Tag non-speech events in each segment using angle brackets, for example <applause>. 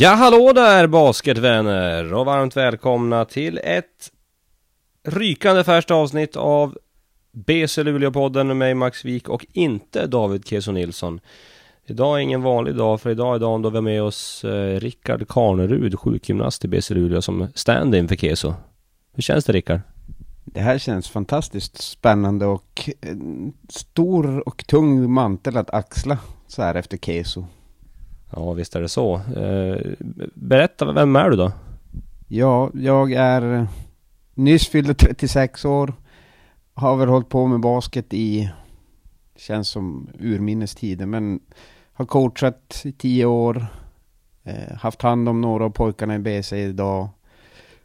Ja, hallå där basketvänner och varmt välkomna till ett rykande färskt avsnitt av BC Luleå-podden med mig Max Wik och inte David Keso Nilsson. Idag är ingen vanlig dag för idag är dagen då vi har med oss eh, Rickard Karnerud, sjukgymnast i BC Luleå som stand-in för Keso. Hur känns det Rickard? Det här känns fantastiskt spännande och en stor och tung mantel att axla så här efter Keso. Ja, visst är det så. Eh, berätta, vem är du då? Ja, jag är eh, nyss fyllde 36 år. Har väl hållit på med basket i, känns som urminnes tider, men har coachat i tio år. Eh, haft hand om några av pojkarna i BC idag.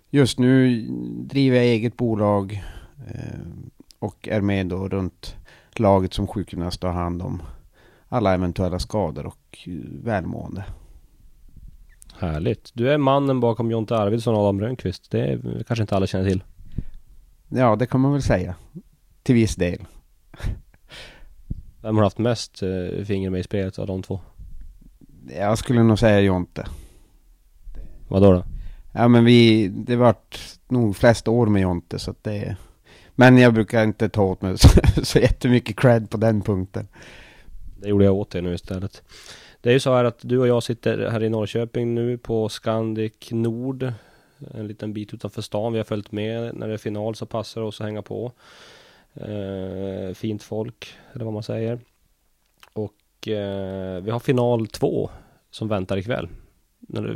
Just nu driver jag eget bolag och är med då runt laget som sjukgymnast har hand om alla eventuella skador och välmående. Härligt. Du är mannen bakom Jonte Arvidsson och Adam Rönnqvist. Det är, kanske inte alla känner till. Ja, det kan man väl säga. Till viss del. Vem har haft mest eh, finger med i spelet av de två? Jag skulle nog säga Jonte. Vadå då? Ja men vi, det vart nog flest år med Jonte så att det Men jag brukar inte ta åt mig så, <laughs> så jättemycket cred på den punkten. Det gjorde jag åt dig nu istället. Det är ju så här att du och jag sitter här i Norrköping nu på Scandic Nord. En liten bit utanför stan. Vi har följt med när det är final så passar det oss att hänga på. Eh, fint folk, eller vad man säger. Och eh, vi har final två som väntar ikväll.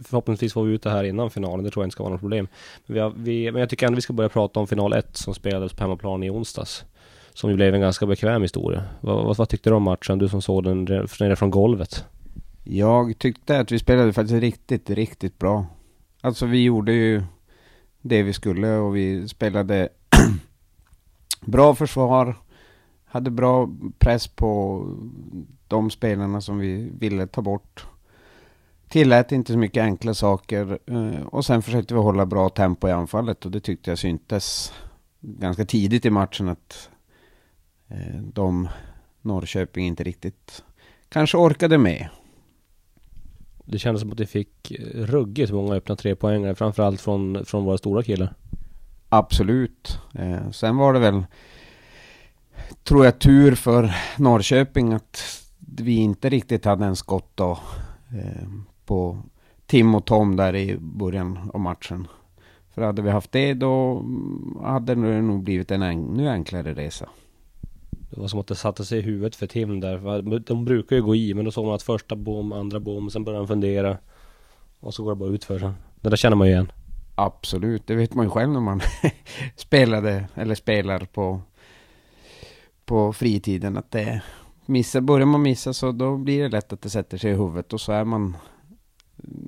Förhoppningsvis får vi ut det här innan finalen, det tror jag inte ska vara något problem. Men, vi har, vi, men jag tycker ändå vi ska börja prata om final ett som spelades på hemmaplan i onsdags. Som ju blev en ganska bekväm historia. Vad, vad, vad tyckte du om matchen? Du som såg den nere från golvet. Jag tyckte att vi spelade faktiskt riktigt, riktigt bra. Alltså vi gjorde ju det vi skulle och vi spelade <clears throat> bra försvar. Hade bra press på de spelarna som vi ville ta bort. Tillät inte så mycket enkla saker eh, och sen försökte vi hålla bra tempo i anfallet och det tyckte jag syntes ganska tidigt i matchen att de Norrköping inte riktigt kanske orkade med. Det kändes som att det fick ruggigt många öppna trepoängare, framförallt från, från våra stora killar. Absolut. Eh, sen var det väl, tror jag, tur för Norrköping att vi inte riktigt hade en skott då, eh, på Tim och Tom där i början av matchen. För hade vi haft det då hade det nog blivit en ännu enklare resa. Det var som att det satte sig i huvudet för Tim där. De brukar ju gå i men då såg man att första bom, andra bom, sen började han fundera. Och så går det bara ut för sen. Det där känner man ju igen. Absolut, det vet man ju själv när man <laughs> spelade eller spelar på, på fritiden. Att det missar, börjar man missa så då blir det lätt att det sätter sig i huvudet och så är man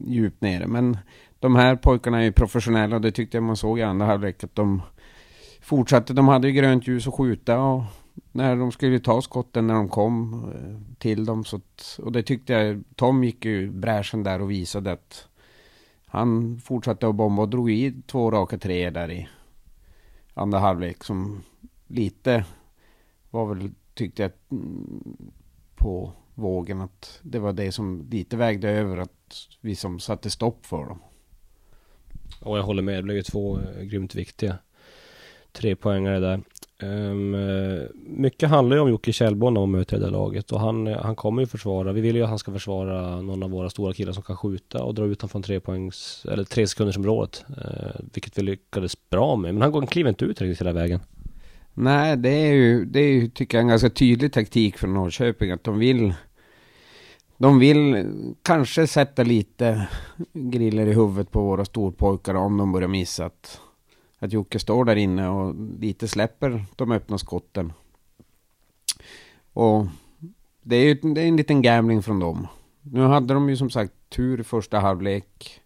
djupt nere. Men de här pojkarna är ju professionella och det tyckte jag man såg i andra halvlek att de fortsatte. De hade ju grönt ljus att skjuta och när de skulle ta skotten när de kom eh, till dem. Så att, och det tyckte jag, Tom gick ju bräschen där och visade att han fortsatte att bomba och drog i två raka treor där i andra halvlek som lite var väl, tyckte jag, på vågen att det var det som lite vägde över att vi som satte stopp för dem. Och jag håller med, det blev ju två eh, grymt viktiga tre poängare där. Um, mycket handlar ju om Jocke Kjellborn när man möter det där laget och han, eh, han kommer ju försvara. Vi vill ju att han ska försvara någon av våra stora killar som kan skjuta och dra ut honom från tre poängs eller tre sekunders området. Uh, vilket vi lyckades bra med. Men han, går, han kliver inte ut riktigt hela vägen. Nej, det är ju, det är ju, tycker jag, en ganska tydlig taktik från Norrköping att de vill de vill kanske sätta lite griller i huvudet på våra storpojkar om de börjar missa att att Jocke står där inne och lite släpper de öppna skotten. Och det är ju det är en liten gambling från dem. Nu hade de ju som sagt tur i första halvlek.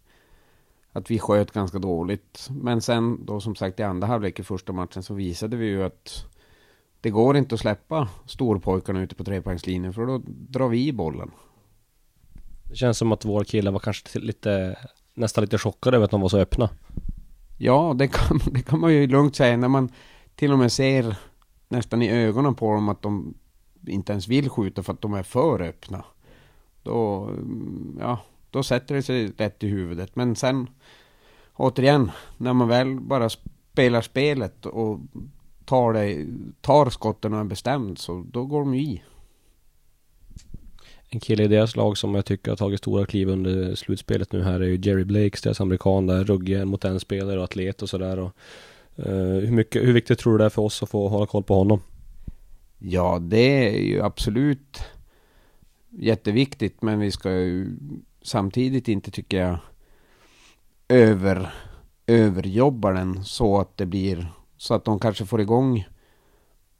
Att vi sköt ganska dåligt. Men sen då som sagt i andra halvlek i första matchen så visade vi ju att det går inte att släppa storpojkarna ute på trepoängslinjen för då drar vi i bollen. Det känns som att vår kille var kanske lite nästan lite chockad över att de var så öppna. Ja, det kan, <laughs> det kan man ju lugnt säga när man till och med ser nästan i ögonen på dem att de inte ens vill skjuta för att de är för öppna. Då, mm, ja, då sätter det sig rätt i huvudet. Men sen, återigen, när man väl bara spelar spelet och tar, det, tar skotten och är bestämd, så då går de ju i. En kille i deras lag som jag tycker har tagit stora kliv under slutspelet nu här är ju Jerry Blakes, deras amerikan där, ruggig mot en spelare och atlet och sådär. Uh, hur, mycket, hur viktigt tror du det är för oss att få hålla koll på honom? Ja, det är ju absolut jätteviktigt, men vi ska ju samtidigt inte, tycker jag, över, överjobba den så att det blir så att de kanske får igång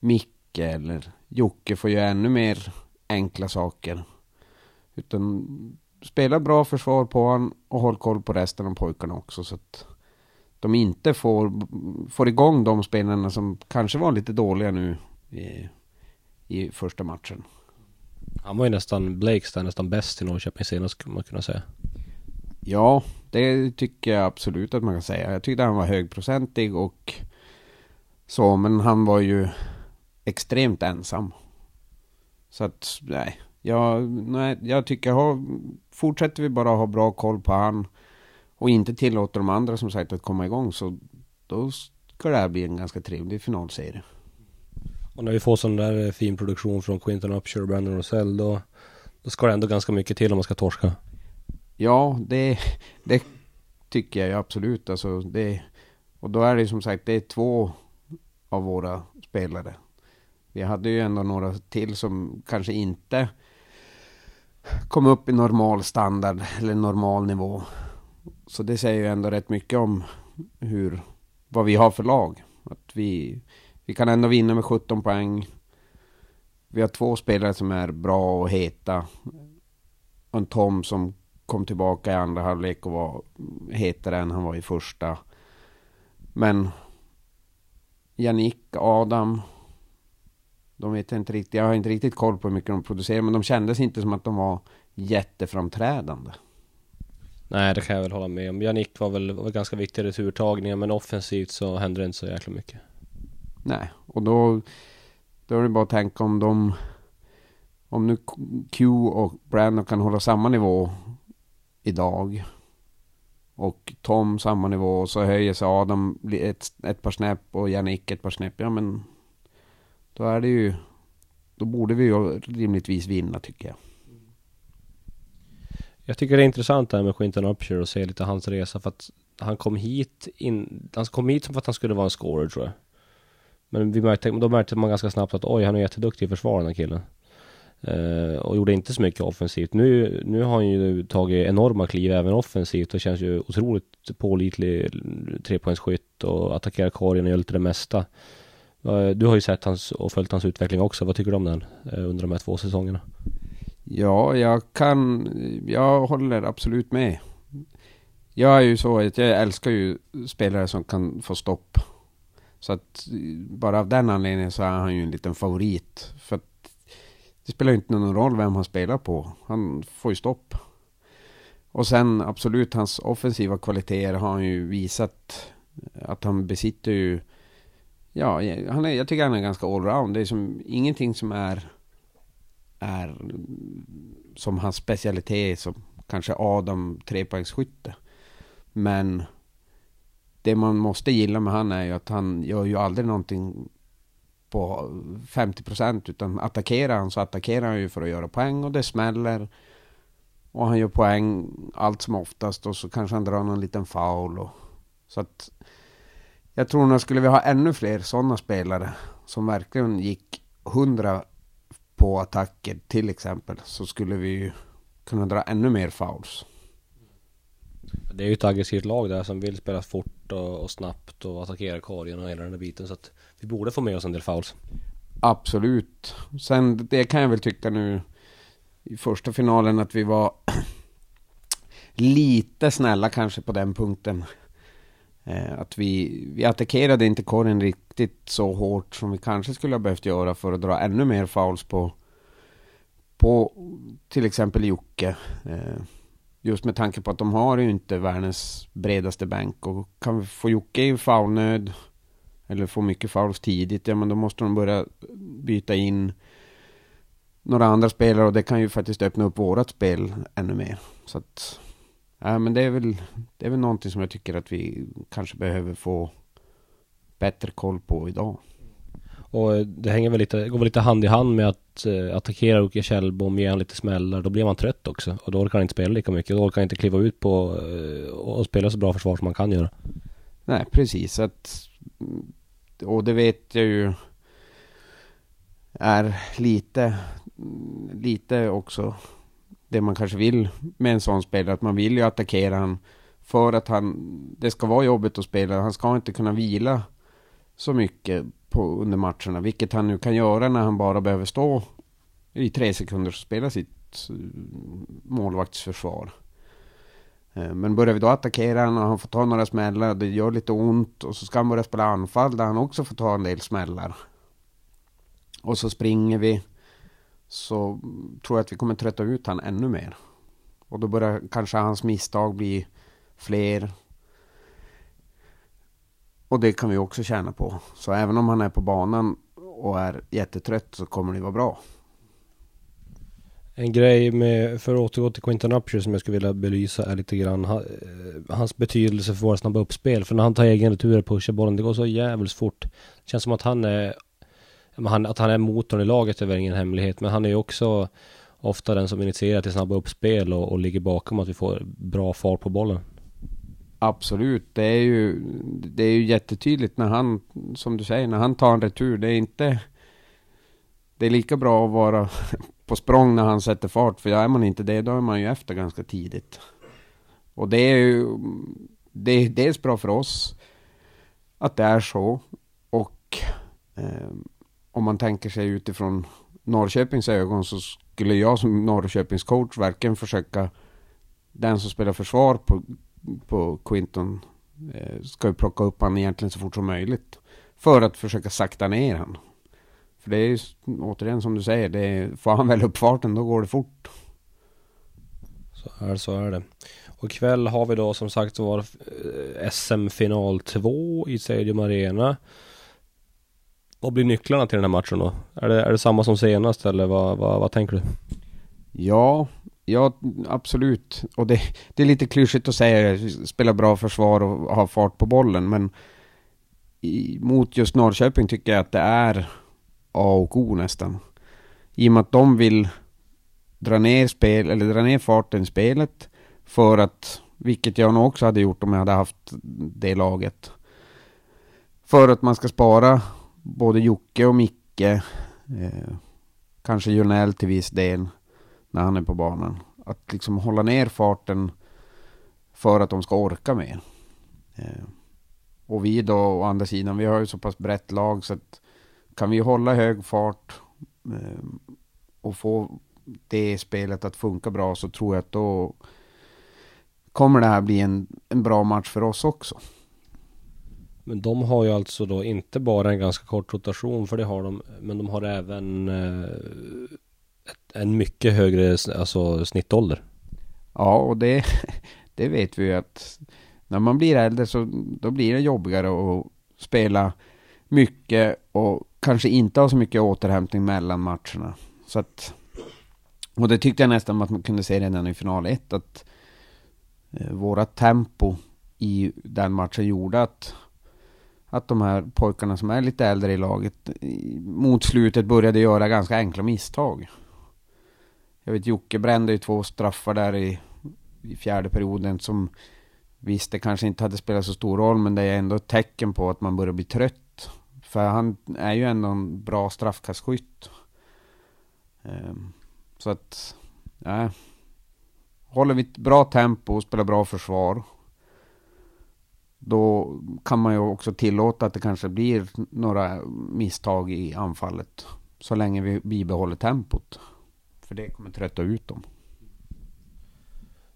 Micke eller Jocke får göra ännu mer enkla saker. Utan spela bra försvar på honom och håll koll på resten av pojkarna också så att de inte får, får igång de spelarna som kanske var lite dåliga nu i, i första matchen. Han var ju nästan, Blakes där nästan bäst i Norrköping senast skulle man kunna säga. Ja, det tycker jag absolut att man kan säga. Jag tyckte han var högprocentig och så, men han var ju extremt ensam. Så att, nej. Jag, nej, jag tycker, ha, fortsätter vi bara ha bra koll på han och inte tillåter de andra som sagt att komma igång så då ska det här bli en ganska trevlig finalserie. Och när vi får sån där fin produktion från Quinton Upshur och Brandon Rosell då, då ska det ändå ganska mycket till om man ska torska. Ja, det, det tycker jag ju absolut. Alltså det, och då är det som sagt, det är två av våra spelare. Vi hade ju ändå några till som kanske inte kom upp i normal standard eller normal nivå. Så det säger ju ändå rätt mycket om hur, vad vi har för lag. Att vi, vi kan ändå vinna med 17 poäng. Vi har två spelare som är bra och heta. Och en Tom som kom tillbaka i andra halvlek och var hetare än han var i första. Men Janik, Adam. De vet inte riktigt, jag har inte riktigt koll på hur mycket de producerar, men de kändes inte som att de var jätteframträdande. Nej, det kan jag väl hålla med om. Jannik var väl var ganska viktig i returtagningen, men offensivt så hände det inte så jäkla mycket. Nej, och då, då är det bara att tänka om de... Om nu Q och Brandon kan hålla samma nivå idag och Tom samma nivå och så höjer sig Adam ett, ett par snäpp och Jannik ett par snäpp. Ja men då är det ju då borde vi ju rimligtvis vinna tycker jag. Jag tycker det är intressant det här med Quinton Upshire och se lite hans resa för att han kom hit in, han kom hit som för att han skulle vara en scorer tror jag. Men vi märkte, då märkte man ganska snabbt att oj, han är jätteduktig i försvar den här killen. Uh, och gjorde inte så mycket offensivt. Nu, nu har han ju tagit enorma kliv även offensivt och känns ju otroligt pålitlig trepoängsskytt och attackerar korgen och gör lite det mesta. Eh, du har ju sett hans och följt hans utveckling också. Vad tycker du om den eh, under de här två säsongerna? Ja, jag kan, jag håller absolut med. Jag är ju så att jag älskar ju spelare som kan få stopp. Så att bara av den anledningen så är han ju en liten favorit. För att det spelar ju inte någon roll vem han spelar på. Han får ju stopp. Och sen absolut, hans offensiva kvaliteter har han ju visat att han besitter ju... Ja, han är, jag tycker han är ganska allround. Det är som ingenting som är, är som hans specialitet som kanske Adam trepoängsskytte. Men det man måste gilla med han är ju att han gör ju aldrig någonting på 50 procent utan attackerar han så attackerar han ju för att göra poäng och det smäller. Och han gör poäng allt som oftast och så kanske han drar någon liten foul. Och, så att jag tror nog skulle vi ha ännu fler sådana spelare som verkligen gick 100 på attacker till exempel så skulle vi ju kunna dra ännu mer fouls. Det är ju ett aggressivt lag där som vill spela fort och, och snabbt och attackera korgen och hela den där biten så att vi borde få med oss en del fouls. Absolut. Sen det kan jag väl tycka nu i första finalen att vi var <clears throat> lite snälla kanske på den punkten. Eh, att vi, vi attackerade inte korgen riktigt så hårt som vi kanske skulle ha behövt göra för att dra ännu mer fouls på, på till exempel Jocke. Eh, just med tanke på att de har ju inte världens bredaste bänk och kan vi få Jocke i foulnöd eller få mycket fouls tidigt, ja men då måste de börja byta in några andra spelare och det kan ju faktiskt öppna upp vårat spel ännu mer. Så att, ja men det är väl, det är väl någonting som jag tycker att vi kanske behöver få bättre koll på idag. Och det hänger väl lite, går väl lite hand i hand med att uh, attackera Åke Kjellbom, ge han lite smällar. Då blir man trött också. Och då orkar han inte spela lika mycket. Då orkar han inte kliva ut på uh, och spela så bra försvar som man kan göra. Nej, precis. Att, och det vet jag ju är lite, lite också det man kanske vill med en sån spelare. Att man vill ju attackera han för att han, det ska vara jobbigt att spela. Han ska inte kunna vila så mycket på, under matcherna. Vilket han nu kan göra när han bara behöver stå i tre sekunder och spela sitt eh, målvaktsförsvar. Eh, men börjar vi då attackera honom och han får ta några smällar det gör lite ont och så ska han börja spela anfall där han också får ta en del smällar. Och så springer vi så tror jag att vi kommer trötta ut han ännu mer. Och då börjar kanske hans misstag bli fler. Och det kan vi också tjäna på. Så även om han är på banan och är jättetrött så kommer det vara bra. En grej med, för att återgå till Quinton Upshur som jag skulle vilja belysa är lite grann eh, hans betydelse för våra snabba uppspel. För när han tar egen retur och pushar bollen, det går så jävligt fort. Det känns som att han är, han, att han är motorn i laget är väl ingen hemlighet. Men han är ju också ofta den som initierar till snabba uppspel och, och ligger bakom att vi får bra fart på bollen. Absolut, det är ju, det är ju jättetydligt när han, som du säger, när han tar en retur. Det är inte... Det är lika bra att vara <laughs> på språng när han sätter fart. För är man inte det, då är man ju efter ganska tidigt. Och det är ju... Det är dels bra för oss att det är så. Och eh, om man tänker sig utifrån Norrköpings ögon så skulle jag som Norrköpings coach verkligen försöka den som spelar försvar på, på Quinton eh, ska ju plocka upp han egentligen så fort som möjligt. För att försöka sakta ner han. För det är ju återigen som du säger, det är, får han väl upp farten då går det fort. Så är, så är det. Och ikväll har vi då som sagt var eh, SM-final 2 i Stadium Arena. Vad blir nycklarna till den här matchen då? Är det, är det samma som senast eller vad, vad, vad tänker du? Ja, ja absolut. Och det, det är lite klyschigt att säga spela bra försvar och ha fart på bollen. Men i, mot just Norrköping tycker jag att det är A och O nästan. I och med att de vill dra ner spel, eller dra ner farten i spelet. För att, vilket jag nog också hade gjort om jag hade haft det laget. För att man ska spara både Jocke och Micke. Eh, kanske Jonell till viss del. När han är på banan. Att liksom hålla ner farten för att de ska orka mer. Eh, och vi då å andra sidan, vi har ju så pass brett lag så att kan vi hålla hög fart eh, och få det spelet att funka bra så tror jag att då kommer det här bli en, en bra match för oss också. Men de har ju alltså då inte bara en ganska kort rotation för det har de Men de har även eh, en mycket högre alltså, snittålder. Ja och det, <laughs> det vet vi ju att när man blir äldre så då blir det jobbigare att spela mycket och kanske inte ha så mycket återhämtning mellan matcherna. Så att, och det tyckte jag nästan att man kunde se redan i final 1 att eh, våra tempo i den matchen gjorde att att de här pojkarna som är lite äldre i laget mot slutet började göra ganska enkla misstag. Jag vet Jocke brände ju två straffar där i, i fjärde perioden som visst det kanske inte hade spelat så stor roll men det är ändå ett tecken på att man börjar bli trött för han är ju ändå en bra straffkastskytt. Ehm, så att, nej. Håller vi ett bra tempo och spelar bra försvar. Då kan man ju också tillåta att det kanske blir några misstag i anfallet. Så länge vi bibehåller tempot. För det kommer trötta ut dem.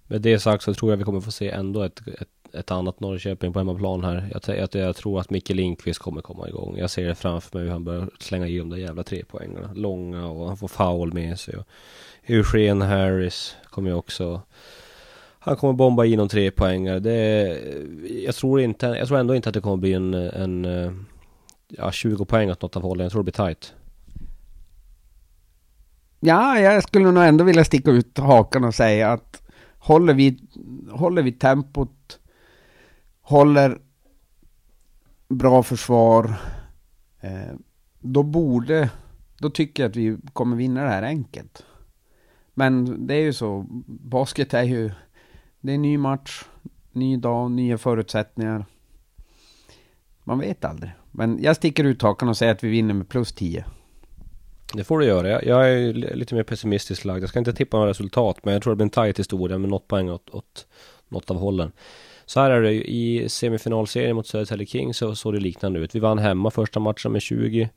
Med det sagt så tror jag vi kommer få se ändå ett, ett ett annat Norrköping på hemmaplan här. Jag, jag, jag tror att Micke Lindqvist kommer komma igång. Jag ser det framför mig hur han börjar slänga i de där jävla trepoängarna. Långa och han får foul med sig. Och Harris kommer ju också han kommer bomba in tre poängar. Det jag tror inte, jag tror ändå inte att det kommer bli en, en ja, 20 poäng åt något av hållen. Jag tror det blir tight. Ja, jag skulle nog ändå vilja sticka ut hakan och säga att håller vi, håller vi tempot, håller bra försvar, eh, då borde, då tycker jag att vi kommer vinna det här enkelt. Men det är ju så, basket är ju, det är en ny match, ny dag, nya förutsättningar. Man vet aldrig. Men jag sticker ut hakan och säger att vi vinner med plus 10. Det får du göra. Jag, jag är lite mer pessimistiskt lagd. Jag ska inte tippa några resultat, men jag tror det blir en tajt historia med något poäng åt, åt något av hållen. Så här är det i semifinalserien mot Södertälje King så såg det liknande ut. Vi vann hemma första matchen med 20.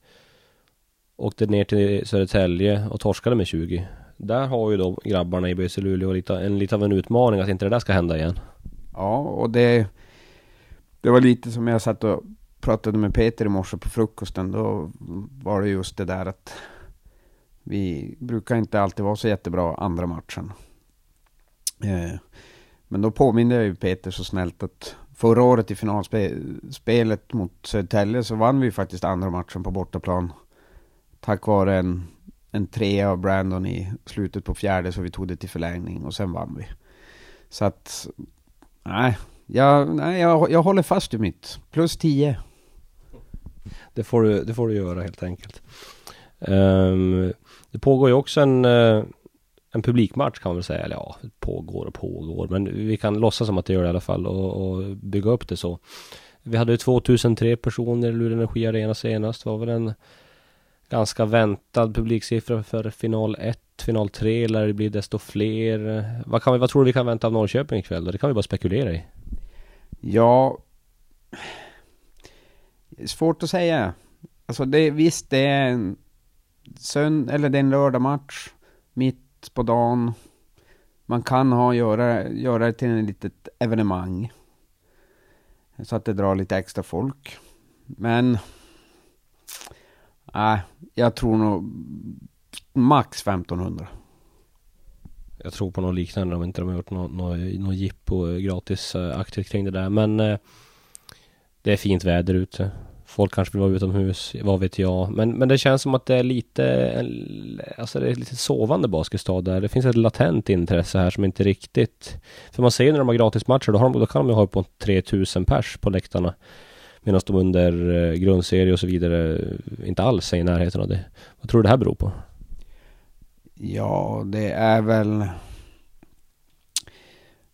Åkte ner till Södertälje och torskade med 20. Där har ju då grabbarna i BC Luleå lite, en lite av en utmaning att inte det där ska hända igen. Ja, och det, det var lite som jag satt och pratade med Peter i morse på frukosten. Då var det just det där att vi brukar inte alltid vara så jättebra andra matchen. Eh, men då påminner jag ju Peter så snällt att förra året i finalspelet mot Södertälje så vann vi faktiskt andra matchen på bortaplan. Tack vare en, en trea av Brandon i slutet på fjärde så vi tog det till förlängning och sen vann vi. Så att, nej, jag, nej jag, jag håller fast vid mitt. Plus 10. Det får du, det får du göra helt enkelt. Um, det pågår ju också en, eh, en publikmatch kan man väl säga. Eller ja, pågår och pågår. Men vi kan låtsas som att det gör det i alla fall och, och bygga upp det så. Vi hade ju 2003 personer i Luleå Energi Arena senast. Det var väl en ganska väntad publiksiffra för final 1, final 3 eller det blir desto fler. Vad, kan vi, vad tror du vi kan vänta av Norrköping ikväll då? Det kan vi bara spekulera i. Ja, svårt att säga. Alltså det, visst det är en sönd eller det är en lördagmatch mitt på dagen. Man kan ha, göra, göra det till ett litet evenemang. Så att det drar lite extra folk. Men... Nej, äh, jag tror nog max 1500. Jag tror på något liknande om inte de har gjort något, något, något jippo eh, gratisaktigt eh, kring det där. Men eh, det är fint väder ute. Folk kanske vill vara utomhus, vad vet jag. Men, men det känns som att det är lite, alltså det är lite sovande basketstad där. Det finns ett latent intresse här som inte riktigt... För man ser ju när de har gratismatcher, då, har de, då kan de ju ha på 3000 pers på läktarna. Medan de under eh, grundserie och så vidare eh, inte alls är i närheten av det. Vad tror du det här beror på? Ja, det är väl...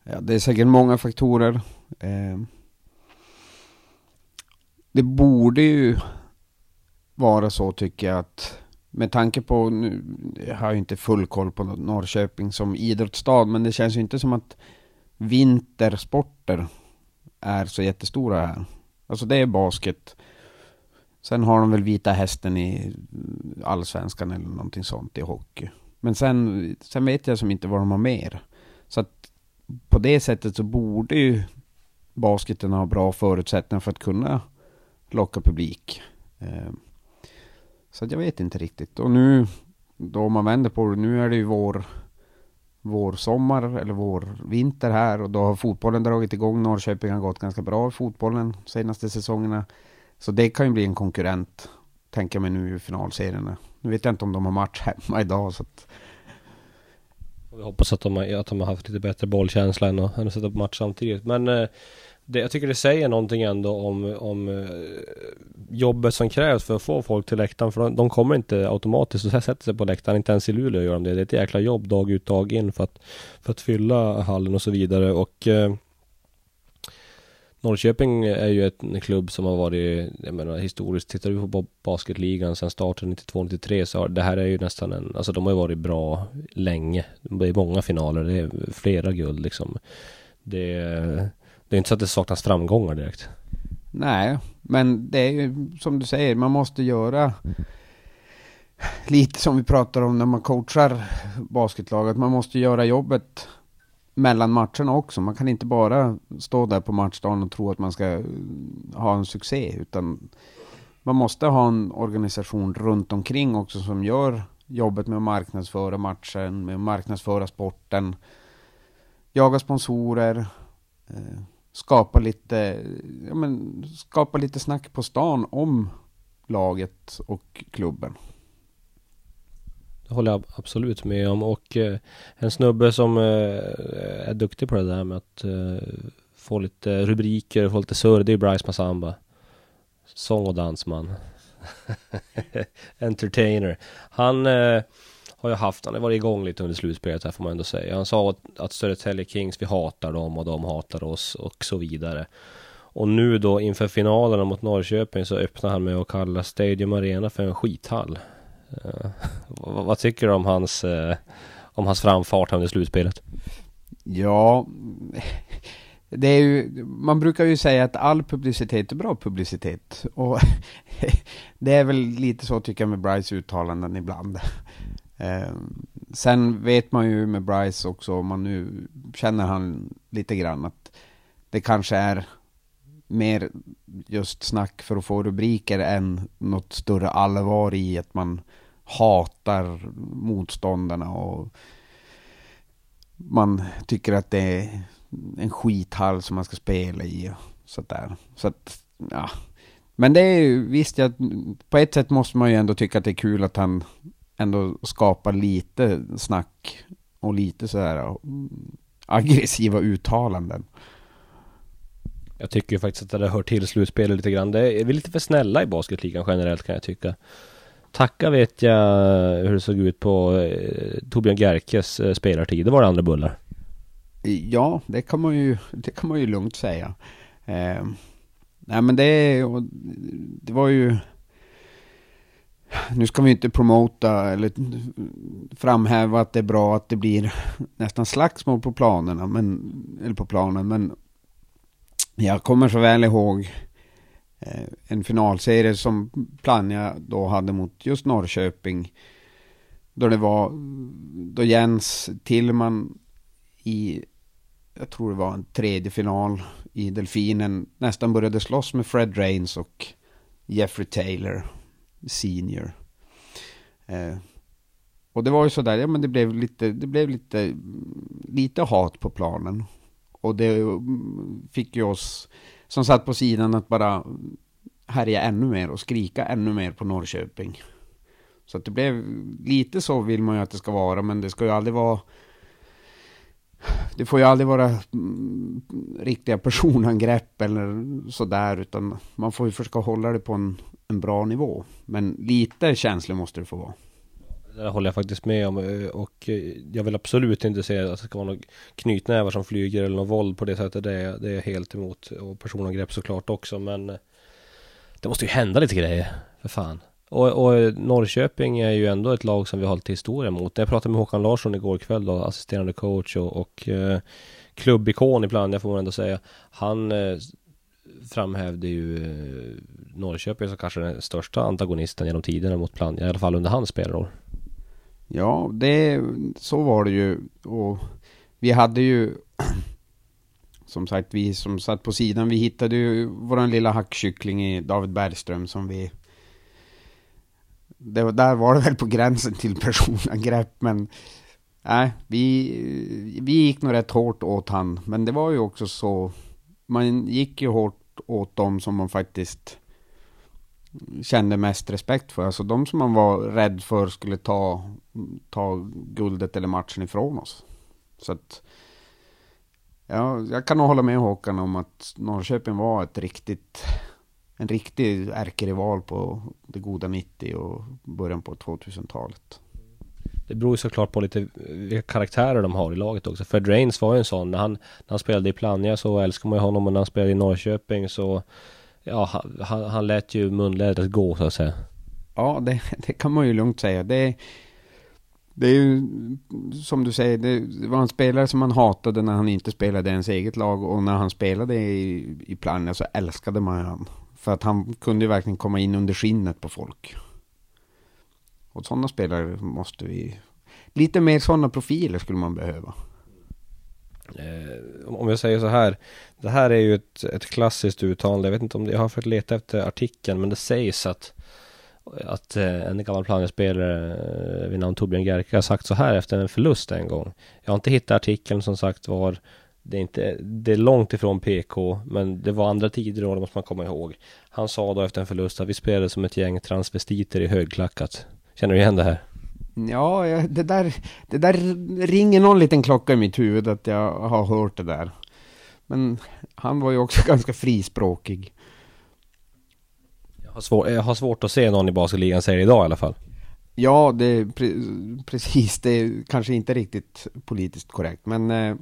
Ja, det är säkert många faktorer. Eh, det borde ju vara så tycker jag att med tanke på, nu jag har jag inte full koll på Norrköping som idrottsstad, men det känns ju inte som att vintersporter är så jättestora här. Alltså det är basket. Sen har de väl Vita Hästen i Allsvenskan eller någonting sånt i hockey. Men sen, sen vet jag som inte vad de har mer. Så att på det sättet så borde ju basketen ha bra förutsättningar för att kunna locka publik. Eh, så så jag vet inte riktigt. Och nu, då om man vänder på det, nu är det ju vår, vår sommar eller vår vinter här och då har fotbollen dragit igång. Norrköping har gått ganska bra i fotbollen de senaste säsongerna. Så det kan ju bli en konkurrent, tänker jag mig nu i finalserierna. Nu vet jag inte om de har match hemma idag så att... Vi hoppas att de, har, att de har haft lite bättre bollkänsla än att, än att sätta på match samtidigt. Men eh, det, jag tycker det säger någonting ändå om, om eh, jobbet som krävs för att få folk till läktaren. För de, de kommer inte automatiskt och <laughs> sätter sig på läktaren. Inte ens i Luleå gör de det. Det är ett jäkla jobb dag ut dag in för att, för att fylla hallen och så vidare. Och eh, Norrköping är ju ett, en klubb som har varit, jag menar historiskt, tittar du på basketligan sedan starten 92-93 så har, det här är ju nästan en, alltså de har ju varit bra länge. Det är många finaler, det är flera guld liksom. Det är det är inte så att det saknas framgångar direkt. Nej, men det är ju som du säger, man måste göra lite som vi pratar om när man coachar basketlaget. Man måste göra jobbet mellan matcherna också. Man kan inte bara stå där på matchdagen och tro att man ska eh, ha en succé, utan man måste ha en organisation runt omkring också som gör jobbet med att marknadsföra matchen, med att marknadsföra sporten, jaga sponsorer, eh, skapa lite, ja men, skapa lite snack på stan om laget och klubben. Det håller jag absolut med om och eh, en snubbe som eh, är duktig på det där med att eh, få lite rubriker, få lite surr, det är Bryce Massamba. Sång och dansman. <laughs> Entertainer. Han eh, har ju haft, han har varit igång lite under slutspelet här får man ändå säga. Han sa att, att Södertälje Kings, vi hatar dem och de hatar oss och så vidare. Och nu då inför finalerna mot Norrköping så öppnar han med att kalla Stadium Arena för en skithall. Uh, <laughs> vad, vad, tycker du om hans, uh, om hans framfart under slutspelet? Ja, <laughs> det är ju, man brukar ju säga att all publicitet är bra publicitet. Och <laughs> det är väl lite så tycker jag med Bryce uttalanden ibland. Eh, sen vet man ju med Bryce också, om man nu känner han lite grann, att det kanske är mer just snack för att få rubriker än något större allvar i att man hatar motståndarna och man tycker att det är en skithall som man ska spela i. Och sådär. Så att, ja. Men det är ju, visst, jag, på ett sätt måste man ju ändå tycka att det är kul att han ändå skapar lite snack och lite sådär aggressiva uttalanden. Jag tycker ju faktiskt att det hör till slutspelet lite grann. Det är vi lite för snälla i basketligan generellt kan jag tycka. Tacka vet jag hur det såg ut på eh, Torbjörn Gerkes eh, spelartid. Det var det andra bullar. Ja, det kan man ju, det kan man ju lugnt säga. Eh, nej men det, det var ju... Nu ska vi inte promota eller framhäva att det är bra att det blir nästan slagsmål på planerna, men, eller på planen, men jag kommer så väl ihåg eh, en finalserie som Plannja då hade mot just Norrköping. Då det var, då Jens Tillman i, jag tror det var en tredje final i Delfinen, nästan började slåss med Fred Rains och Jeffrey Taylor senior. Eh, och det var ju sådär, ja men det blev lite, det blev lite, lite hat på planen. Och det mm, fick ju oss som satt på sidan att bara härja ännu mer och skrika ännu mer på Norrköping. Så att det blev lite så vill man ju att det ska vara, men det ska ju aldrig vara det får ju aldrig vara mm, riktiga personangrepp eller sådär, utan man får ju försöka hålla det på en, en bra nivå. Men lite känslig måste det få vara. Det håller jag faktiskt med om eh, och eh, jag vill absolut inte se att det ska vara några knytnävar som flyger eller något våld på det sättet. Det är, det är helt emot och personangrepp såklart också men eh, det måste ju hända lite grejer för fan. Och, och, Norrköping är ju ändå ett lag som vi har lite historia mot. Jag pratade med Håkan Larsson igår kväll då, assisterande coach och, och eh, klubbikon ibland, jag får man ändå säga. Han eh, framhävde ju eh, Norrköping som kanske den största antagonisten genom tiderna mot Plannja, i alla fall under hans spelår. Ja, det, så var det ju. Och vi hade ju, <clears throat> som sagt, vi som satt på sidan, vi hittade ju våran lilla hackkyckling i David Bergström som vi det var, där var det väl på gränsen till personangrepp, men nej, vi, vi gick nog rätt hårt åt han. Men det var ju också så, man gick ju hårt åt dem som man faktiskt kände mest respekt för. Alltså de som man var rädd för skulle ta, ta guldet eller matchen ifrån oss. Så att, ja, jag kan nog hålla med Håkan om att Norrköping var ett riktigt en riktig ärkerival på det goda 90 och början på 2000-talet. Det beror ju såklart på lite vilka karaktärer de har i laget också. Fred Rains var ju en sån. När han, när han spelade i Plannja så älskar man ju honom och när han spelade i Norrköping så Ja, han, han lät ju munlädret gå så att säga. Ja, det, det kan man ju lugnt säga. Det, det är ju som du säger, det, var en spelare som man hatade när han inte spelade ens eget lag och när han spelade i, i Plannja så älskade man honom. För att han kunde ju verkligen komma in under skinnet på folk. Och sådana spelare måste vi... Lite mer sådana profiler skulle man behöva. Eh, om jag säger så här. Det här är ju ett, ett klassiskt uttalande. Jag vet inte om det, jag har försökt leta efter artikeln. Men det sägs att att eh, en gammal planerspelare eh, vid namn Torbjörn Gerke har sagt så här efter en förlust en gång. Jag har inte hittat artikeln som sagt var det är, inte, det är långt ifrån PK, men det var andra tider då, det måste man komma ihåg. Han sa då efter en förlust att vi spelade som ett gäng transvestiter i högklackat. Känner du igen det här? Ja, det där, det där ringer någon liten klocka i mitt huvud att jag har hört det där. Men han var ju också <laughs> ganska frispråkig. Jag har, svår, jag har svårt att se någon i basketligan säga det idag i alla fall. Ja, det pre precis. Det är kanske inte riktigt politiskt korrekt, men eh,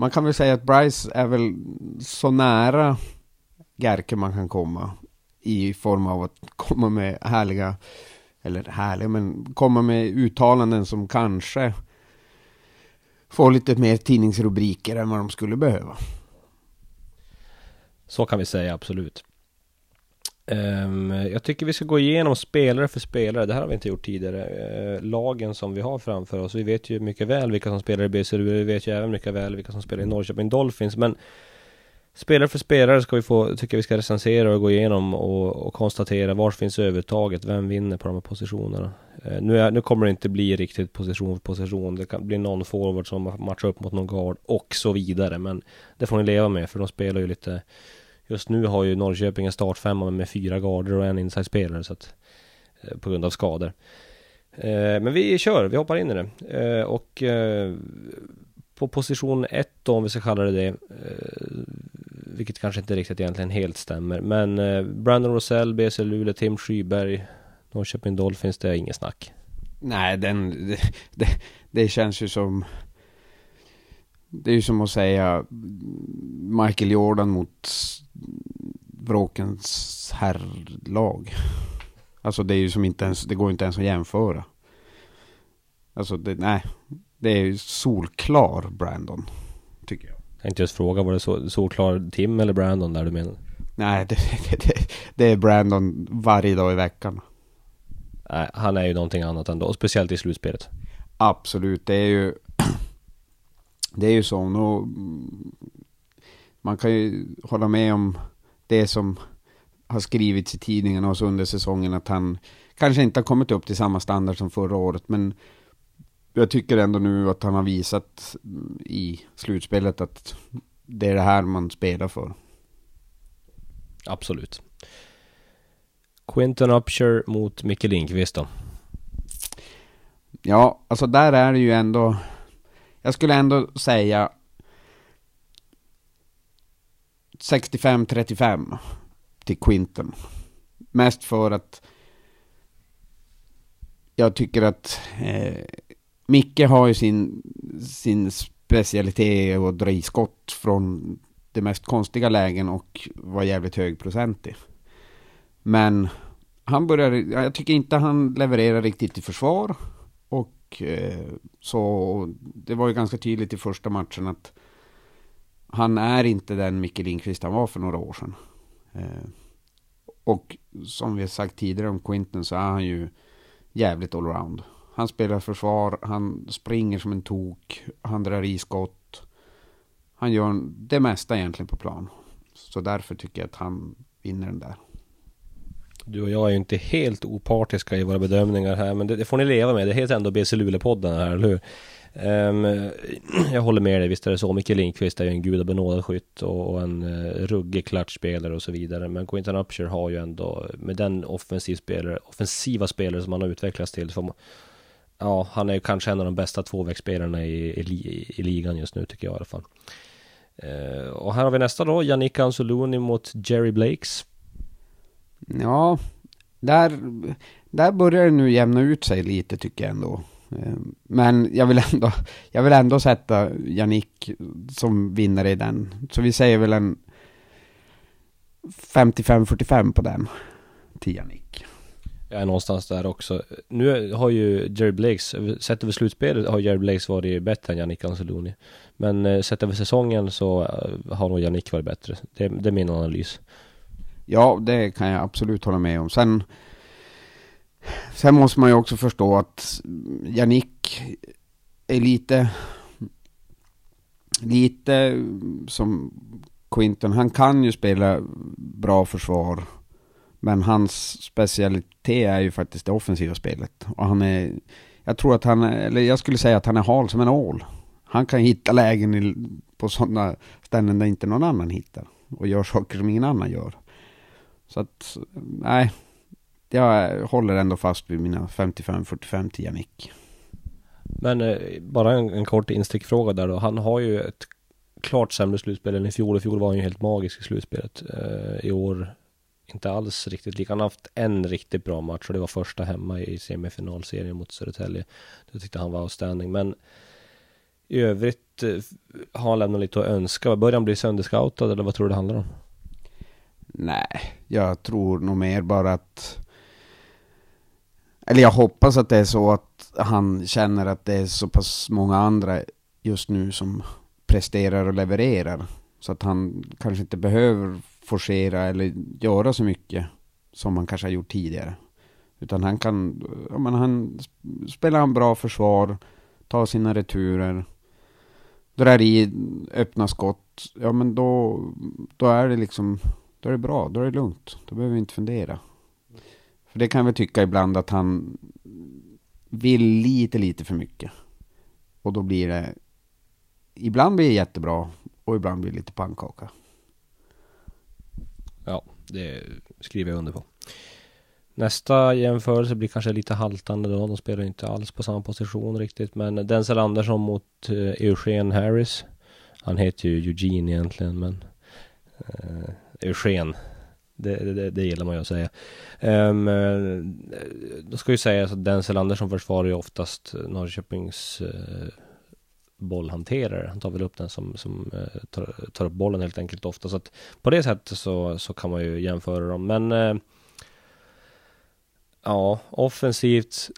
man kan väl säga att Bryce är väl så nära Gerke man kan komma i form av att komma med härliga, eller härliga, men komma med uttalanden som kanske får lite mer tidningsrubriker än vad de skulle behöva. Så kan vi säga, absolut. Um, jag tycker vi ska gå igenom spelare för spelare. Det här har vi inte gjort tidigare. Uh, lagen som vi har framför oss. Vi vet ju mycket väl vilka som spelar i BCU. Vi vet ju även mycket väl vilka som spelar i Norrköping Dolphins. Men spelare för spelare ska vi få, tycker vi ska recensera och gå igenom och, och konstatera var finns övertaget? Vem vinner på de här positionerna? Uh, nu, är, nu kommer det inte bli riktigt position för position. Det kan bli någon forward som matchar upp mot någon guard och så vidare. Men det får ni leva med för de spelar ju lite Just nu har ju Norrköping en startfemma med fyra garder och en inside-spelare så att eh, På grund av skador. Eh, men vi kör, vi hoppar in i det. Eh, och På position 1 då om vi ska kalla det det Vilket kanske inte riktigt egentligen helt stämmer men Brandon Rosell, BC Luleå, Tim Skyberg Norrköping Dolphins, det är inget snack. Nej, den, <laughs> det, det känns ju som det är ju som att säga Michael Jordan mot Vråkens herrlag. Alltså det är ju som inte ens, det går inte ens att jämföra. Alltså det, nej, det är ju solklar Brandon, tycker jag. Jag tänkte just fråga, var det så, solklar Tim eller Brandon där du menar? Nej, det, det, <laughs> det, det är Brandon varje dag i veckan. Nej, han är ju någonting annat ändå, speciellt i slutspelet. Absolut, det är ju det är ju så. Nu, man kan ju hålla med om det som har skrivits i tidningarna och så under säsongen att han kanske inte har kommit upp till samma standard som förra året. Men jag tycker ändå nu att han har visat i slutspelet att det är det här man spelar för. Absolut. Quinton Upshur mot Micke Lindqvist då? Ja, alltså där är det ju ändå jag skulle ändå säga 65-35 till Quinton. Mest för att jag tycker att eh, Micke har ju sin, sin specialitet att dra i skott från de mest konstiga lägen och vara jävligt högprocentig. Men han börjar, jag tycker inte han levererar riktigt i försvar. Och eh, så det var ju ganska tydligt i första matchen att han är inte den Micke Lindqvist han var för några år sedan. Eh, och som vi har sagt tidigare om Quinton så är han ju jävligt allround. Han spelar försvar, han springer som en tok, han drar i skott. Han gör det mesta egentligen på plan. Så därför tycker jag att han vinner den där. Du och jag är ju inte helt opartiska i våra bedömningar här men det, det får ni leva med. Det heter ändå BC Luleå-podden här, eller hur? Um, <clears throat> jag håller med dig, visst är det så. Micke Lindqvist är ju en gudabenådad skytt och, och en uh, ruggig klatschspelare och så vidare. Men Quinton Upshire har ju ändå, med den offensiv spelare, offensiva spelare som han har utvecklats till, så ja, han är ju kanske en av de bästa tvåvägsspelarna i, i, i, ligan just nu tycker jag i alla fall. Uh, och här har vi nästa då, Yannick Anzuluni mot Jerry Blakes. Ja, där, där börjar det nu jämna ut sig lite tycker jag ändå. Ehm, men jag vill ändå, <laughs> jag vill ändå sätta Jannik som vinnare i den. Så vi säger väl en 55-45 på den till Jannik. Jag är någonstans där också. Nu har ju Jerry Blakes, sett över slutspelet har Jerry Blakes varit bättre än Jannik Anseloni. Men eh, sett över säsongen så eh, har nog Jannik varit bättre. Det, det är min analys. Ja, det kan jag absolut hålla med om. Sen, sen måste man ju också förstå att Jannik är lite, lite som Quinton. Han kan ju spela bra försvar. Men hans specialitet är ju faktiskt det offensiva spelet. Och han är, jag tror att han, eller jag skulle säga att han är hal som en ål. Han kan hitta lägen i, på sådana ställen där inte någon annan hittar. Och gör saker som ingen annan gör. Så att, nej. jag håller ändå fast vid mina 55-45 till Jannik. Men eh, bara en, en kort instickfråga där då. Han har ju ett klart sämre slutspel än i fjol. I fjol var han ju helt magisk i slutspelet. Eh, I år inte alls riktigt lika. Han har haft en riktigt bra match och det var första hemma i semifinalserien mot Södertälje. Det tyckte han var outstanding. Men i övrigt eh, har han lämnat lite att önska. Börjar han bli sönderscoutad eller vad tror du det handlar om? Nej, jag tror nog mer bara att... Eller jag hoppas att det är så att han känner att det är så pass många andra just nu som presterar och levererar. Så att han kanske inte behöver forcera eller göra så mycket som han kanske har gjort tidigare. Utan han kan, ja men han spelar han bra försvar, tar sina returer, drar i öppna skott, ja men då, då är det liksom, då är det bra, då är det lugnt. Då behöver vi inte fundera. För det kan vi tycka ibland att han vill lite, lite för mycket. Och då blir det, ibland blir det jättebra och ibland blir det lite pannkaka. Ja, det skriver jag under på. Nästa jämförelse blir kanske lite haltande då. De spelar inte alls på samma position riktigt. Men Denzel Andersson mot uh, Eugen Harris. Han heter ju Eugene egentligen men eh, Eugen. Det, det, det gillar man ju att säga. Um, då ska ju sägas att Denzel Andersson försvarar ju oftast Norrköpings uh, bollhanterare. Han tar väl upp den som, som uh, tar, tar, upp bollen helt enkelt ofta. Så att på det sättet så, så kan man ju jämföra dem. Men uh, ja, offensivt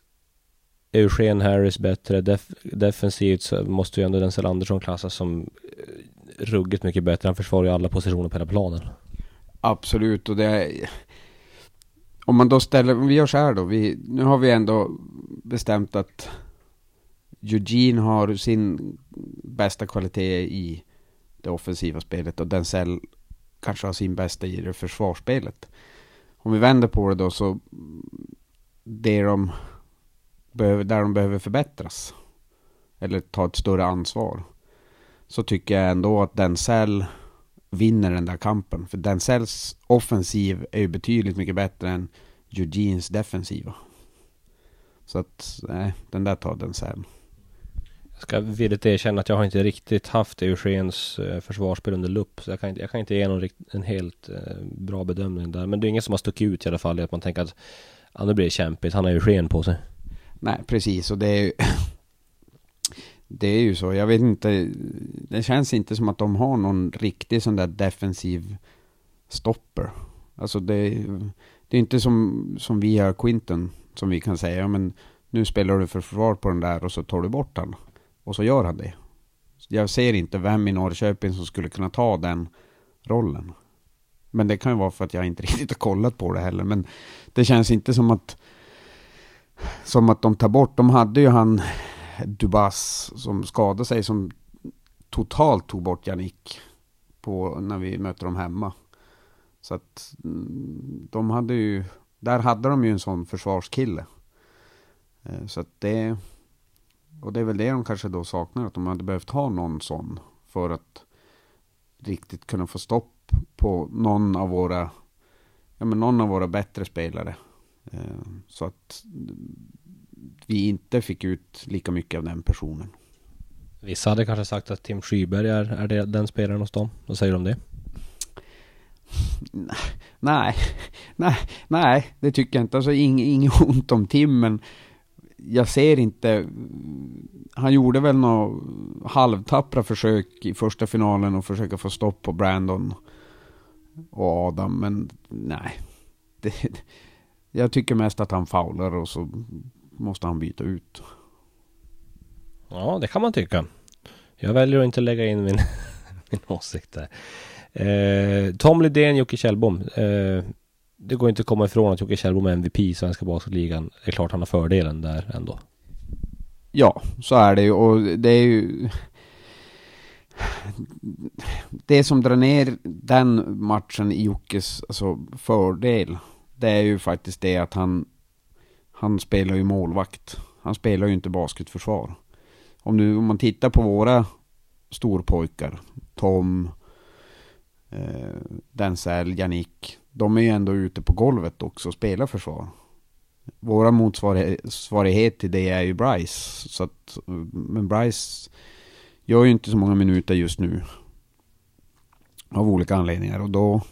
Eugen Harris bättre. Def defensivt så måste ju ändå Denzel Andersson klassas som ruggigt mycket bättre. Han försvarar ju alla positioner på hela planen. Absolut, och det är... Om man då ställer, om vi gör så här då, vi, nu har vi ändå bestämt att Eugene har sin bästa kvalitet i det offensiva spelet och Denzel kanske har sin bästa i det försvarsspelet. Om vi vänder på det då så det de behöver, där de behöver förbättras eller ta ett större ansvar så tycker jag ändå att Denzel vinner den där kampen. För Denzels offensiv är ju betydligt mycket bättre än Eugenes defensiva. Så att, nej, den där tar Denzel. Jag ska villigt erkänna att jag har inte riktigt haft Eugens eh, försvarsspel under lupp. Så jag kan inte, jag kan inte ge någon rikt, en helt eh, bra bedömning där. Men det är ingen som har stuckit ut i alla fall. Att man tänker att ja, nu blir det kämpigt. Han har Eugen på sig. Nej, precis. Och det är ju... <laughs> det är ju så. Jag vet inte. Det känns inte som att de har någon riktig sån där defensiv stopper. Alltså det, det är inte som, som vi har Quinton. Som vi kan säga, ja, men nu spelar du för försvar på den där och så tar du bort den. Och så gör han det. Jag ser inte vem i Norrköping som skulle kunna ta den rollen. Men det kan ju vara för att jag inte <laughs> riktigt har kollat på det heller. Men det känns inte som att som att de tar bort. De hade ju han Dubas som skadade sig som totalt tog bort Janik på när vi mötte dem hemma. Så att mm, de hade ju, där hade de ju en sån försvarskille. Eh, så att det, och det är väl det de kanske då saknar, att de hade behövt ha någon sån för att riktigt kunna få stopp på någon av våra, ja men någon av våra bättre spelare. Eh, så att vi inte fick ut lika mycket av den personen. Vissa hade kanske sagt att Tim Skyberg är, är det, den spelaren hos dem. Vad säger du om det? <laughs> Nej, <laughs> nej, nej, det tycker jag inte. Alltså inget ing <laughs> ont om Tim, men jag ser inte... Han gjorde väl några halvtappra försök i första finalen och försöka få stopp på Brandon och Adam, men nej. Det, jag tycker mest att han faular och så måste han byta ut. Ja, det kan man tycka. Jag väljer att inte lägga in min, <laughs> min åsikt där. Eh, Tom Lidén, Jocke Kjellbom. Eh, det går inte att komma ifrån att Jocke Kjellbom är MVP i Svenska Basketligan. Det är klart han har fördelen där ändå. Ja, så är det ju och det är ju... Det som drar ner den matchen i Jockes alltså, fördel, det är ju faktiskt det att han han spelar ju målvakt. Han spelar ju inte basketförsvar. Om, nu, om man tittar på våra storpojkar, Tom, eh, Denzel, Janik. De är ju ändå ute på golvet också och spelar försvar. våra motsvarighet till det är ju Bryce. Så att, men Bryce gör ju inte så många minuter just nu. Av olika anledningar och då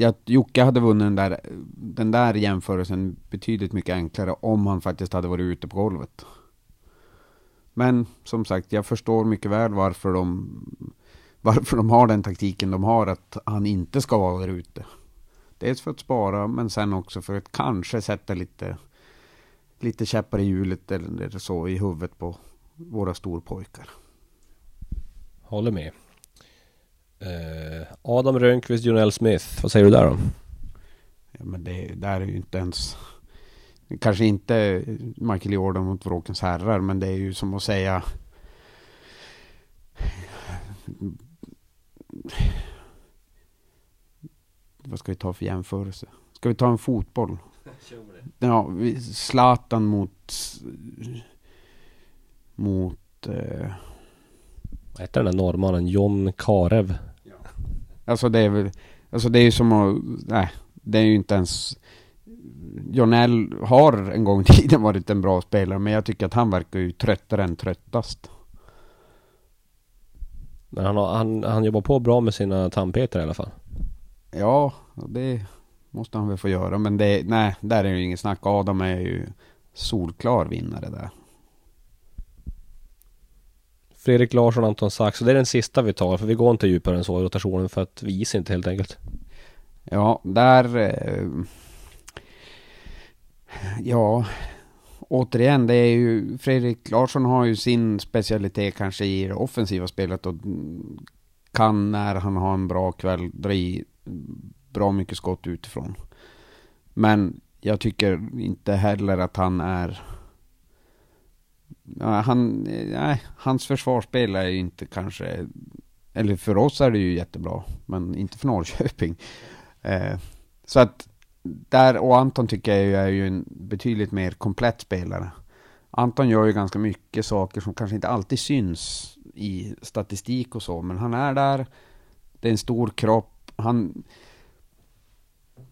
jag, Jocke hade vunnit den där, den där jämförelsen betydligt mycket enklare om han faktiskt hade varit ute på golvet. Men som sagt, jag förstår mycket väl varför de, varför de har den taktiken de har, att han inte ska vara där ute. Dels för att spara, men sen också för att kanske sätta lite, lite käppar i hjulet eller så i huvudet på våra storpojkar. Håller med. Eh, Adam Rönnqvist, Jonell Smith. Vad säger du där då? Ja, men det där är ju inte ens... Kanske inte Michael Jordan mot Vråkens herrar, men det är ju som att säga... Vad ska vi ta för jämförelse? Ska vi ta en fotboll? Ja, Zlatan mot... Mot... Eh, vad heter den där norrmannen? John Karev. Alltså det är väl... Alltså det är ju som att... Nej, det är ju inte ens... Jonell har en gång i tiden varit en bra spelare, men jag tycker att han verkar ju tröttare än tröttast. Men han, har, han, han jobbar på bra med sina tandpetare i alla fall. Ja, det måste han väl få göra. Men det, nej, där är det ju inget snack. Adam är ju solklar vinnare där. Fredrik Larsson, Anton Sax. Det är den sista vi tar, för vi går inte djupare än så i rotationen för att vi is inte helt enkelt. Ja, där... Eh, ja, återigen, det är ju... Fredrik Larsson har ju sin specialitet kanske i det offensiva spelet och kan när han har en bra kväll dra i bra mycket skott utifrån. Men jag tycker inte heller att han är han, nej, hans försvarsspel är ju inte kanske... Eller för oss är det ju jättebra, men inte för Norrköping. Eh, så att där, och Anton tycker jag är ju en betydligt mer komplett spelare. Anton gör ju ganska mycket saker som kanske inte alltid syns i statistik och så, men han är där. Det är en stor kropp. Han,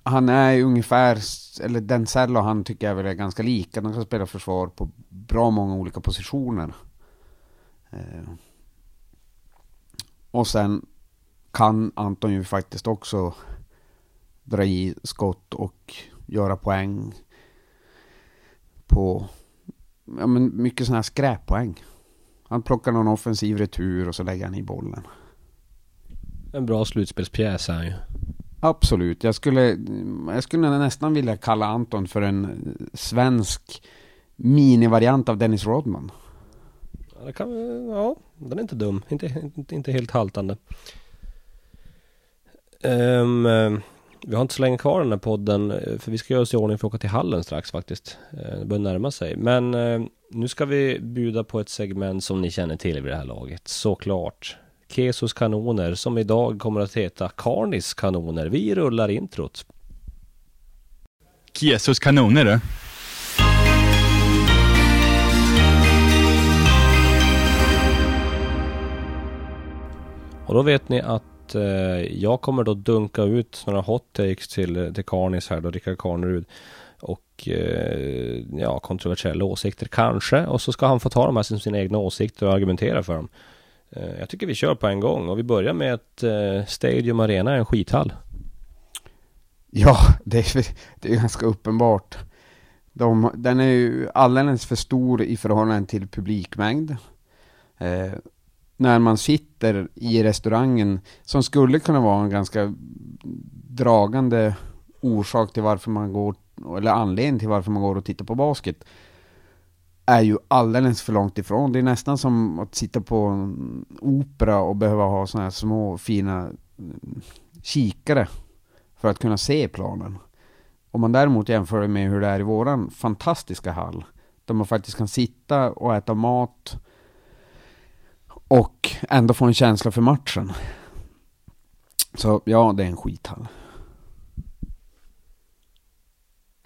han är ungefär, eller Denzel och han tycker jag väl är ganska lika. De kan spela försvar på bra många olika positioner. Eh. Och sen kan Anton ju faktiskt också dra i skott och göra poäng på ja, men mycket sådana här skräppoäng. Han plockar någon offensiv retur och så lägger han i bollen. En bra slutspelspjäs är han ju. Absolut. Jag skulle, jag skulle nästan vilja kalla Anton för en svensk minivariant av Dennis Rodman. Ja, det kan, ja, den är inte dum. Inte, inte, inte helt haltande. Um, vi har inte så länge kvar den här podden, för vi ska göra oss i ordning för att åka till hallen strax faktiskt. Det börjar närma sig. Men nu ska vi bjuda på ett segment som ni känner till vid det här laget, såklart. Kesos kanoner som idag kommer att heta Karnis kanoner. Vi rullar introt. Kesos kanoner du. Och då vet ni att eh, jag kommer då dunka ut några hot takes till, eh, till Karnis här då, Rickard Karnerud. Och eh, ja, kontroversiella åsikter kanske. Och så ska han få ta de här som sina egna åsikter och argumentera för dem. Eh, jag tycker vi kör på en gång och vi börjar med att eh, Stadium Arena är en skithall. Ja, <laughs> det är, det är ganska uppenbart. De, den är ju alldeles för stor i förhållande till publikmängd. Eh, när man sitter i restaurangen, som skulle kunna vara en ganska dragande orsak till varför man går, eller anledning till varför man går och tittar på basket, är ju alldeles för långt ifrån. Det är nästan som att sitta på en opera och behöva ha sådana här små fina eh, kikare för att kunna se planen. Om man däremot jämför det med hur det är i våran fantastiska hall, där man faktiskt kan sitta och äta mat och ändå få en känsla för matchen. Så ja, det är en skithall.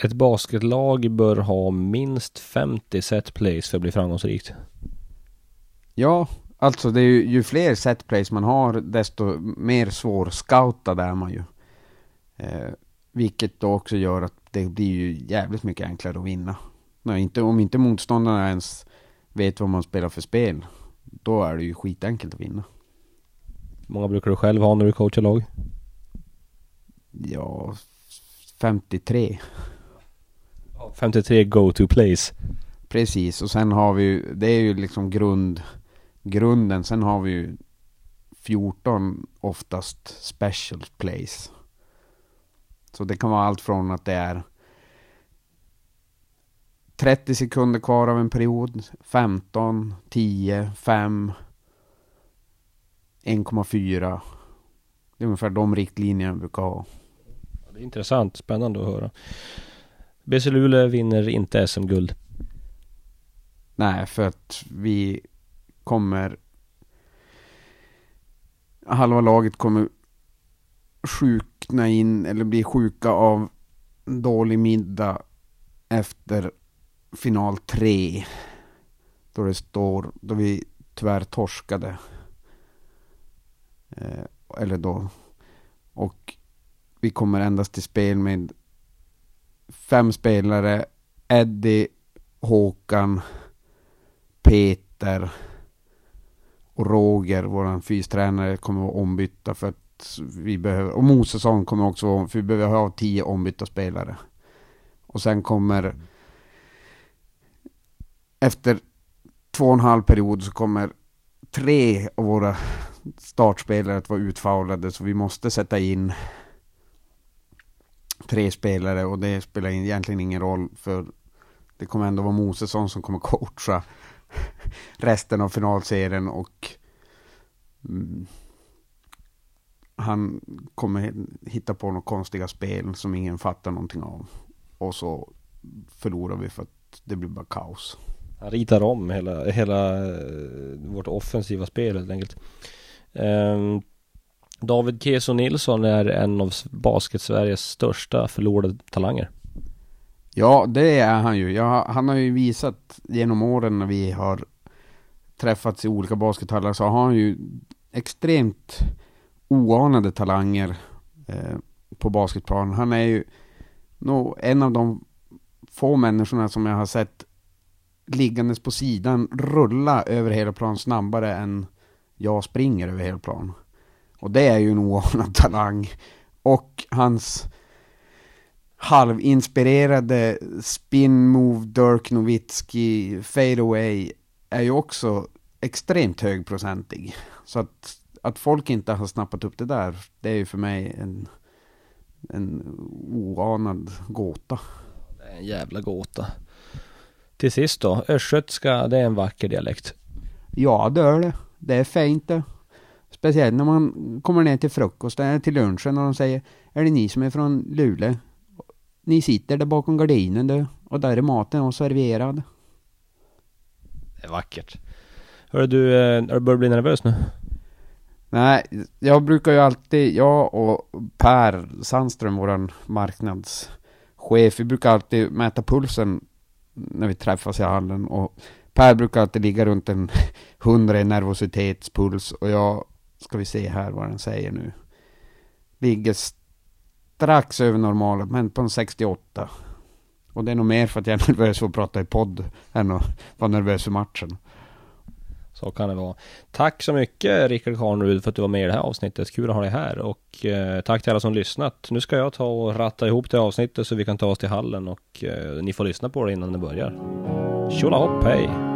Ett basketlag bör ha minst 50 set plays för att bli framgångsrikt. Ja, alltså det är ju, ju fler set plays man har, desto mer svårscoutad är man ju. Eh, Vilket då också gör att det blir ju jävligt mycket enklare att vinna. Nej, inte, om inte motståndarna ens vet vad man spelar för spel, då är det ju skitenkelt att vinna. Hur många brukar du själv ha när du coachar lag? Ja, 53. 53 go-to plays. Precis, och sen har vi ju, det är ju liksom grund, grunden. Sen har vi ju 14 oftast special plays. Så det kan vara allt från att det är 30 sekunder kvar av en period, 15, 10, 5, 1,4. Det är ungefär de riktlinjerna jag brukar ha. Det är intressant, spännande att höra. BC Luleå vinner inte SM-guld. Nej, för att vi kommer... Halva laget kommer sjukna in eller bli sjuka av dålig middag efter final tre. Då det står, då vi tyvärr torskade. Eh, eller då. Och vi kommer endast till spel med fem spelare. Eddie, Håkan, Peter och Roger, våran fystränare, kommer vara ombytta för att vi behöver, och Mosesson kommer också vara, för vi behöver ha tio ombytta spelare. Och sen kommer, efter två och en halv period så kommer tre av våra startspelare att vara utfaulade, så vi måste sätta in tre spelare och det spelar egentligen ingen roll för det kommer ändå vara Mosesson som kommer <laughs> coacha resten av finalserien och mm, han kommer hitta på några konstiga spel som ingen fattar någonting av. Och så förlorar vi för att det blir bara kaos. Han ritar om hela, hela eh, vårt offensiva spel helt enkelt. Um, David Keso Nilsson är en av basket-Sveriges största förlorade talanger. Ja, det är han ju. Ja, han har ju visat genom åren när vi har träffats i olika baskethallar så har han ju extremt oanade talanger eh, på basketplanen. Han är ju nog en av de få människorna som jag har sett liggandes på sidan rulla över hela plan snabbare än jag springer över hela plan. Och det är ju en oanad <laughs> talang. Och hans halvinspirerade spin move Dirk Nowitzki fade away är ju också extremt högprocentig. Så att, att folk inte har snappat upp det där, det är ju för mig en, en oanad gåta. Det är en jävla gåta. Till sist då, östgötska, det är en vacker dialekt. Ja, det är det. Det är fint det. Speciellt när man kommer ner till frukost eller till lunchen och de säger Är det ni som är från Luleå? Ni sitter där bakom gardinen du och där är maten och serverad. Det är vackert. Hörru du, eh, har du börjat bli nervös nu? Nej, jag brukar ju alltid, jag och Per Sandström, våran marknadschef, vi brukar alltid mäta pulsen när vi träffas i hallen och Per brukar alltid ligga runt en <laughs> hundra i nervositetspuls och jag ska vi se här vad den säger nu. Ligger strax över normalen, men på en 68. Och det är nog mer för att jag är <laughs> nervös för att prata i podd än att vara nervös för matchen. Så kan det vara. Tack så mycket Rickard Karnerud för att du var med i det här avsnittet. Kul att ha dig här och eh, tack till alla som lyssnat. Nu ska jag ta och ratta ihop det avsnittet så vi kan ta oss till hallen och eh, ni får lyssna på det innan det börjar. Tjolahopp, hej!